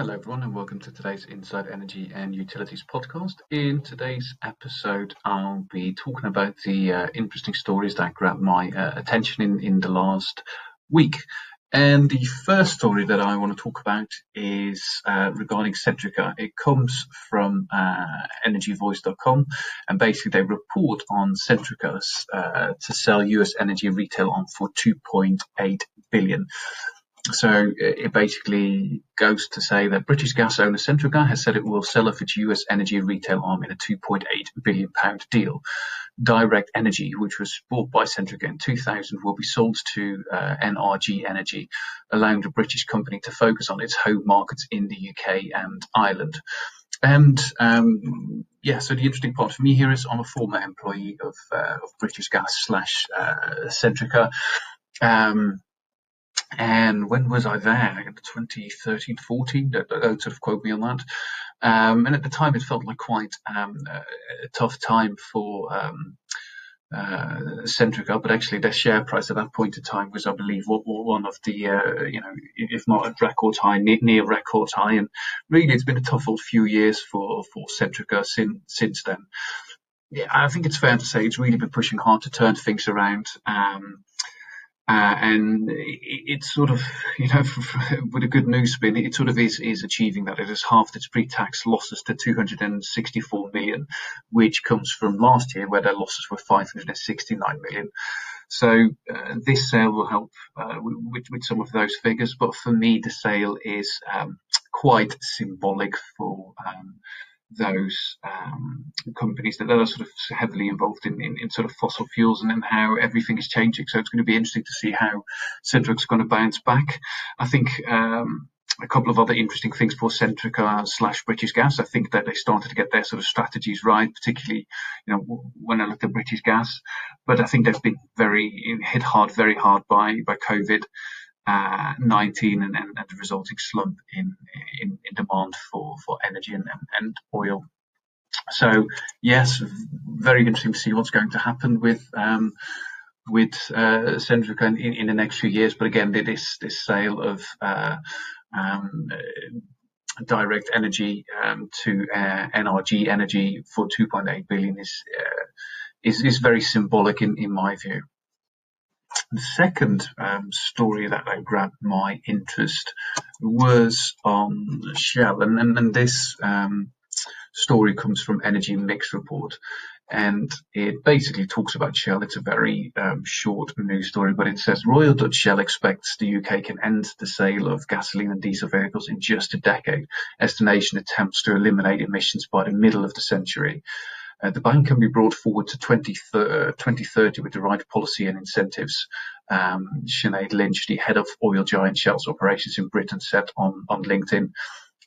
Hello, everyone, and welcome to today's Inside Energy and Utilities podcast. In today's episode, I'll be talking about the uh, interesting stories that grabbed my uh, attention in, in the last week. And the first story that I want to talk about is uh, regarding Centrica. It comes from uh, energyvoice.com, and basically they report on Centrica uh, to sell US energy retail on for 2.8 billion. So it basically goes to say that British gas owner Centrica has said it will sell off its US energy retail arm in a 2.8 billion pound deal. Direct Energy, which was bought by Centrica in 2000, will be sold to uh, NRG Energy, allowing the British company to focus on its home markets in the UK and Ireland. And um, yeah, so the interesting part for me here is I'm a former employee of, uh, of British Gas slash uh, Centrica. Um, and when was I there? 2013, 14. Don't, don't sort of quote me on that. Um, and at the time, it felt like quite um, a tough time for um, uh, Centrica, but actually their share price at that point in time was, I believe, one of the, uh, you know, if not a record high, near, record high. And really, it's been a tough old few years for for Centrica since since then. Yeah, I think it's fair to say it's really been pushing hard to turn things around. Um, uh, and it's sort of, you know, with a good news spin, it sort of is, is achieving that. It has halved its pre-tax losses to 264 million, which comes from last year where their losses were 569 million. So uh, this sale will help uh, with, with some of those figures. But for me, the sale is um, quite symbolic for um, those um, companies that are sort of heavily involved in, in, in, sort of fossil fuels and then how everything is changing. So it's going to be interesting to see how Centrica's going to bounce back. I think um, a couple of other interesting things for Centrica slash British Gas. I think that they started to get their sort of strategies right, particularly, you know, when I looked at British Gas. But I think they've been very hit hard, very hard by by COVID. Uh, 19 and, and, and, the resulting slump in, in, in demand for, for energy and, and, oil. So yes, very interesting to see what's going to happen with um, with uh, Centrica in, in, the next few years. But again, this this sale of uh, um, direct energy um, to uh, NRG Energy for 2.8 billion is uh, is is very symbolic in in my view. The second um, story that grabbed my interest was on Shell, and, and, and this um, story comes from Energy Mix Report, and it basically talks about Shell. It's a very um, short news story, but it says Royal Dutch Shell expects the UK can end the sale of gasoline and diesel vehicles in just a decade as the nation attempts to eliminate emissions by the middle of the century. Uh, the ban can be brought forward to 2030 with the right policy and incentives. Um, Sinead Lynch, the head of oil giant Shell's operations in Britain, said on, on LinkedIn.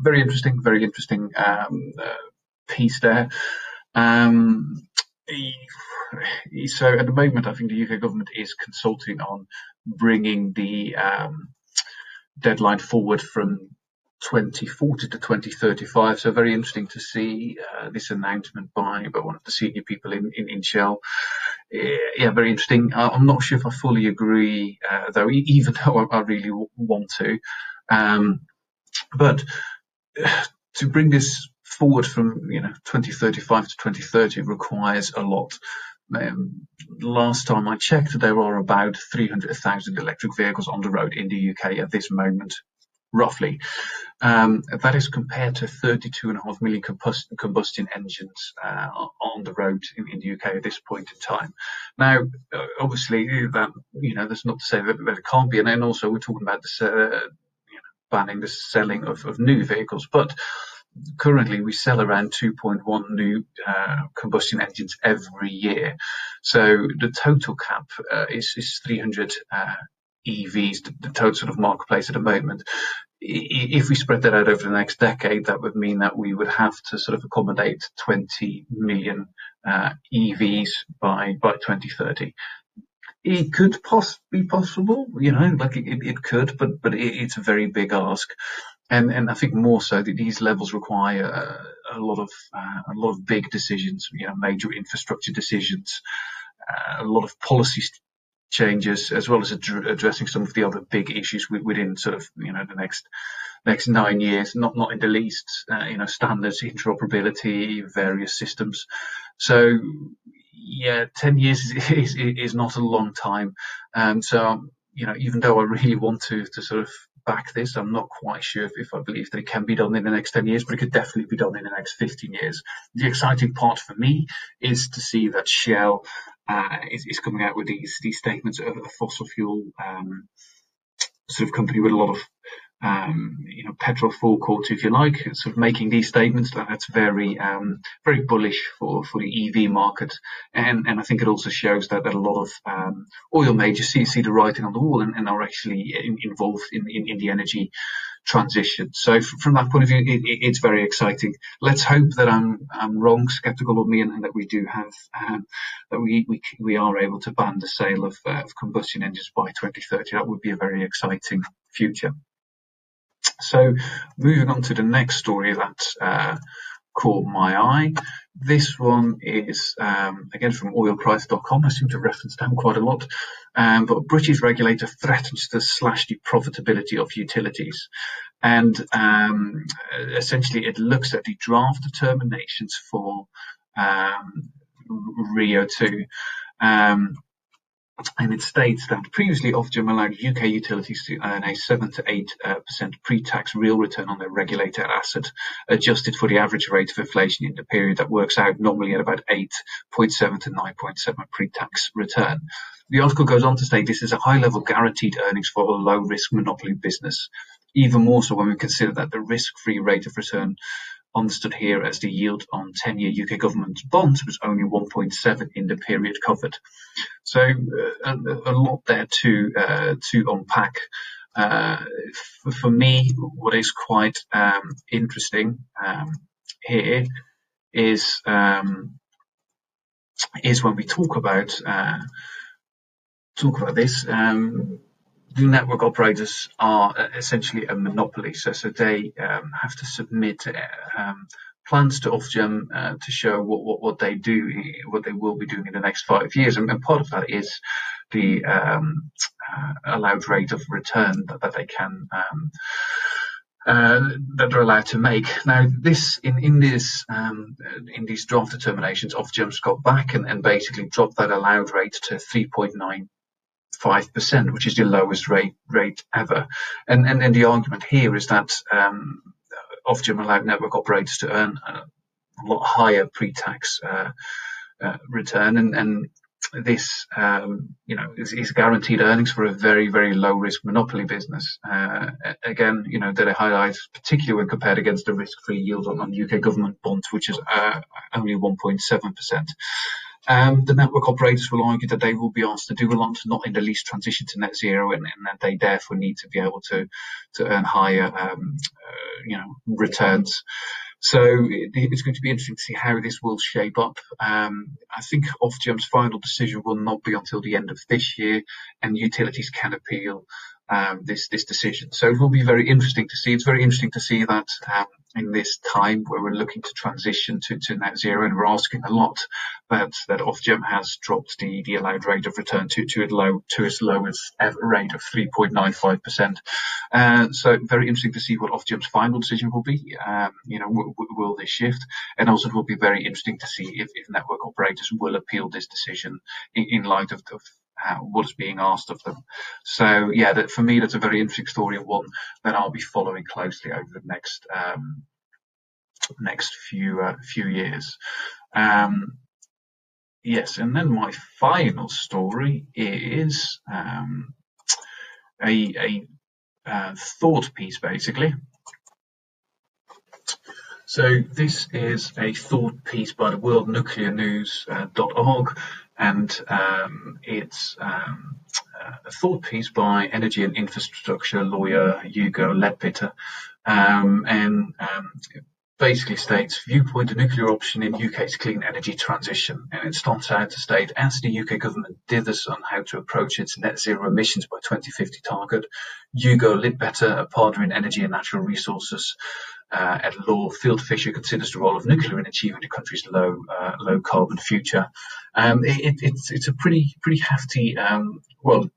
Very interesting, very interesting um, uh, piece there. Um, so at the moment, I think the UK government is consulting on bringing the um, deadline forward from 2040 to 2035. So very interesting to see uh, this announcement by, by one of the senior people in, in, in Shell. Yeah, very interesting. I'm not sure if I fully agree, uh, though, even though I, I really want to. Um, but to bring this forward from you know 2035 to 2030 requires a lot. Um, last time I checked, there are about 300,000 electric vehicles on the road in the UK at this moment roughly. Um, that is compared to 32.5 million combust- combustion engines uh, on the road in, the UK at this point in time. Now, uh, obviously, that you know, that's not to say that, it can't be, and then also we're talking about uh, banning the selling of, new vehicles, but currently we sell around 2.1 new combustion engines every year. So the total cap is, is 300 uh, EVs, the, the total sort of marketplace at the moment. If we spread that out over the next decade, that would mean that we would have to sort of accommodate 20 million uh, EVs by by 2030. It could poss- be possible, you know, like it, it could, but but it, it's a very big ask, and and I think more so that these levels require a, a lot of uh, a lot of big decisions, you know, major infrastructure decisions, uh, a lot of policy changes, as well as ad- addressing some of the other big issues within sort of you know the next next nine years, not not in the least, uh, you know, standards, interoperability, various systems. So yeah, 10 years is, is, is not a long time. Um, so, you know, even though I really want to, to sort of back this, I'm not quite sure if, if I believe that it can be done in the next 10 years, but it could definitely be done in the next 15 years. The exciting part for me is to see that Shell uh, is, is, coming out with these, these statements of a fossil fuel um, sort of company with a lot of um, you know, petrol forecourt, if you like, sort of making these statements. That's very, um, very bullish for, for the EV market. And, and I think it also shows that, that a lot of, um, oil majors see, see the writing on the wall and, and are actually in, involved in, in, in, the energy transition. So from that point of view, it, it's very exciting. Let's hope that I'm, I'm wrong, skeptical of me, and, and that we do have, um, that we, we, we are able to ban the sale of, uh, of combustion engines by 2030. That would be a very exciting future. So moving on to the next story that uh, caught my eye. This one is um, again from oilprice.com. I seem to reference them quite a lot. Um, but British regulator threatens to slash the profitability of utilities. And um, essentially, it looks at the draft determinations for um, RIIO-2. And it states that previously Ofgem allowed UK utilities to earn a 7 to 8 uh, percent pre-tax real return on their regulated asset, adjusted for the average rate of inflation in the period that works out normally at about 8.7 to 9.7 pre-tax return. The article goes on to say this is a high-level guaranteed earnings for a low-risk monopoly business, even more so when we consider that the risk-free rate of return understood here as the yield on 10-year UK government bonds was only 1.7 in the period covered. So uh, a, a, lot there to uh, to unpack. Uh, for, for, me, what is quite um, interesting um, here is um, is when we talk about uh, talk about this. Um, network operators are uh, essentially a monopoly, so, so they um, have to submit uh, um, plans to Ofgem uh, to show what, what, what, they do, what they will be doing in the next five years, and, and part of that is the um, uh, allowed rate of return that, that they can. Um, uh, that they're allowed to make. Now, this in in this um, in these draft determinations, Ofgem's got back and, and basically dropped that allowed rate to 3.9 5%, which is the lowest rate rate ever. And, and, the argument here is that um, Ofgem allowed network operators to earn a lot higher pre-tax uh, uh, return, and, and this, um, you know, is, is, guaranteed earnings for a very, very low risk monopoly business. Uh, again, you know, that it highlights, particularly when compared against the risk free yield on, on UK government bonds, which is uh, only 1.7%. Um, the network operators will argue that they will be asked to do a lot not in the least transition to net zero, and, and that they therefore need to be able to to earn higher, um, uh, you know, returns. So it, it's going to be interesting to see how this will shape up. Um, I think Ofgem's final decision will not be until the end of this year, and utilities can appeal um, this this decision. So it will be very interesting to see. It's very interesting to see that um, in this time where we're looking to transition to, to net zero and we're asking a lot that that Ofgem has dropped the, the allowed rate of return to to its low to its lowest ever rate of 3.95%. Uh, so very interesting to see what Ofgem's final decision will be. Um, you know, w- w- will this shift? And also it will be very interesting to see if, if network operators will appeal this decision in, in light of, of what is being asked of them. So yeah, that, for me, that's a very interesting story and one that I'll be following closely over the next um, next few uh, few years. Um, yes, and then my final story is um, a, a uh, thought piece, basically. So this is a thought piece by the worldnuclearnews.org and um, it's um, a thought piece by energy and infrastructure lawyer Hugo Lidbetter, um, and um, basically states viewpoint the nuclear option in UK's clean energy transition. And it starts out to state as the UK government dithers on how to approach its net zero emissions by 2050 target, Hugo Lidbetter, a partner in energy and natural resources uh, at law, Fieldfisher considers the role of nuclear in achieving the country's low uh, low carbon future. Um, it, it's it's a pretty pretty hefty um, well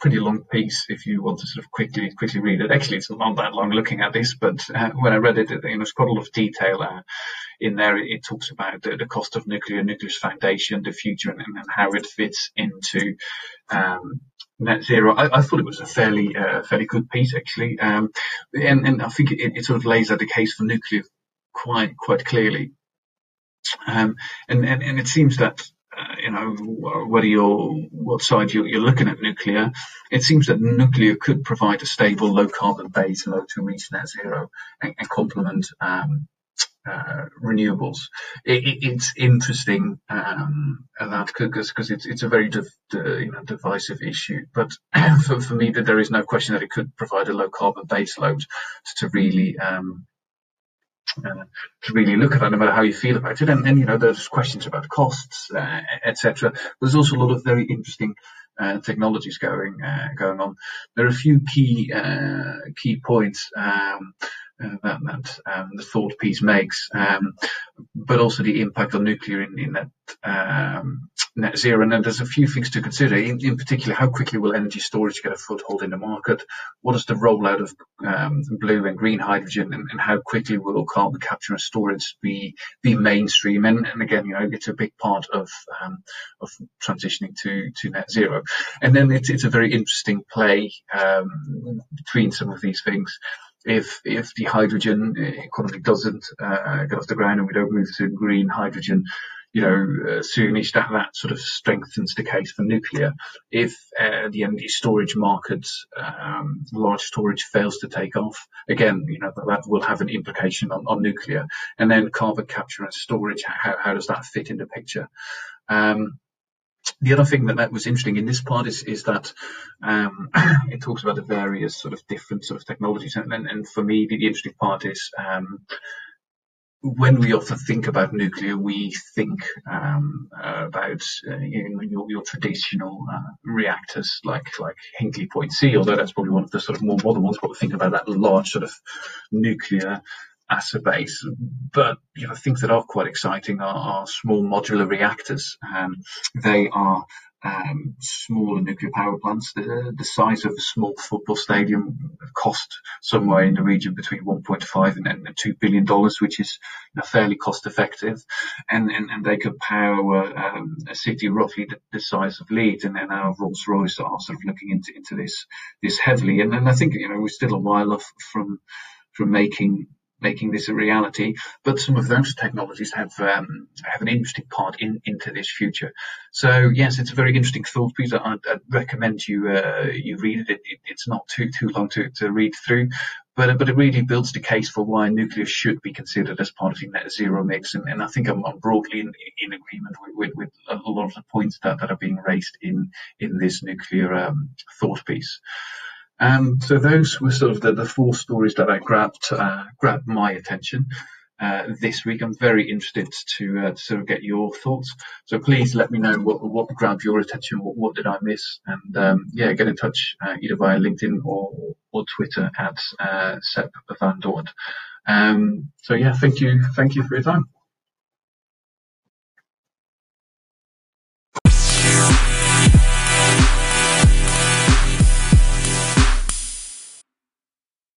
pretty long piece if you want to sort of quickly quickly read it. Actually, it's not that long looking at this, but uh, when I read it, it you know, it's got a lot of detail uh, in there. It, it, talks about the, the, cost of nuclear, nuclear's foundation, the future, and, and how it fits into um, net zero. I, I, thought it was a fairly uh, fairly good piece actually, um, and, and I think it, it, sort of lays out the case for nuclear quite quite clearly. Um, and, and and it seems that uh, you know, whether you're what side you're, you're, looking at nuclear, it seems that nuclear could provide a stable, low carbon base load to reach net zero and, and complement um, uh, renewables. It, it, it's interesting um, that because it's it's a very div, you know divisive issue, but for, for me that there is no question that it could provide a low carbon base load to really um, uh, to really look at that, no matter how you feel about it. And then, you know, there's questions about costs, uh, etc. There's also a lot of very interesting uh, technologies going uh, going on. There are a few key uh, key points um, uh, that that um, the thought piece makes, um, but also the impact on nuclear in, in that um, net zero. And then there's a few things to consider. In, in, particular, how quickly will energy storage get a foothold in the market? What is the rollout of um, blue and green hydrogen, and, and, how quickly will carbon capture and storage be be mainstream? And, and again, you know, it's a big part of um, of transitioning to to net zero. And then it's it's a very interesting play um, between some of these things if if the hydrogen economy doesn't uh, get off the ground and we don't move to green hydrogen, you know, uh, soonish that that sort of strengthens the case for nuclear. If uh, the energy storage market, um, large storage fails to take off, again, you know, that, that will have an implication on, on nuclear. And then carbon capture and storage, how, how does that fit in the picture? Um, the other thing that, that was interesting in this part is is that um, it talks about the various sort of different sort of technologies, and, and, and for me the, the interesting part is um, when we often think about nuclear, we think um, uh, about uh, you know, your, your, traditional uh, reactors like like Hinkley Point C, although that's probably one of the sort of more modern ones. But we think about that large sort of nuclear asset base. But you know, things that are quite exciting are, are small modular reactors. Um, they are um, smaller nuclear power plants. The, the, size of a small football stadium cost somewhere in the region between 1.5 and, and 2 billion dollars, which is you know, fairly cost effective. And, and, and they could power um, a city roughly the, the, size of Leeds. And then our Rolls Royce are sort of looking into, into this, this heavily. And, and I think, you know, we're still a while off from, from making making this a reality. But some of those technologies have um, have an interesting part in into this future. So yes, it's a very interesting thought piece. I'd, I'd recommend you uh, you read it. It, it. It's not too too long to, to read through. But, but it really builds the case for why nuclear should be considered as part of the net zero mix. And, and I think I'm, I'm broadly in, in agreement with, with, with, a lot of the points that, that are being raised in, in this nuclear um, thought piece. Um, so those were sort of the, the four stories that I grabbed uh, grabbed my attention uh, this week. I'm very interested to, uh, sort of get your thoughts. So please let me know what, what grabbed your attention. What, what did I miss? And um, yeah, get in touch uh, either via LinkedIn or, or Twitter at uh, Sep Van Dort. Um, so yeah, thank you, thank you for your time.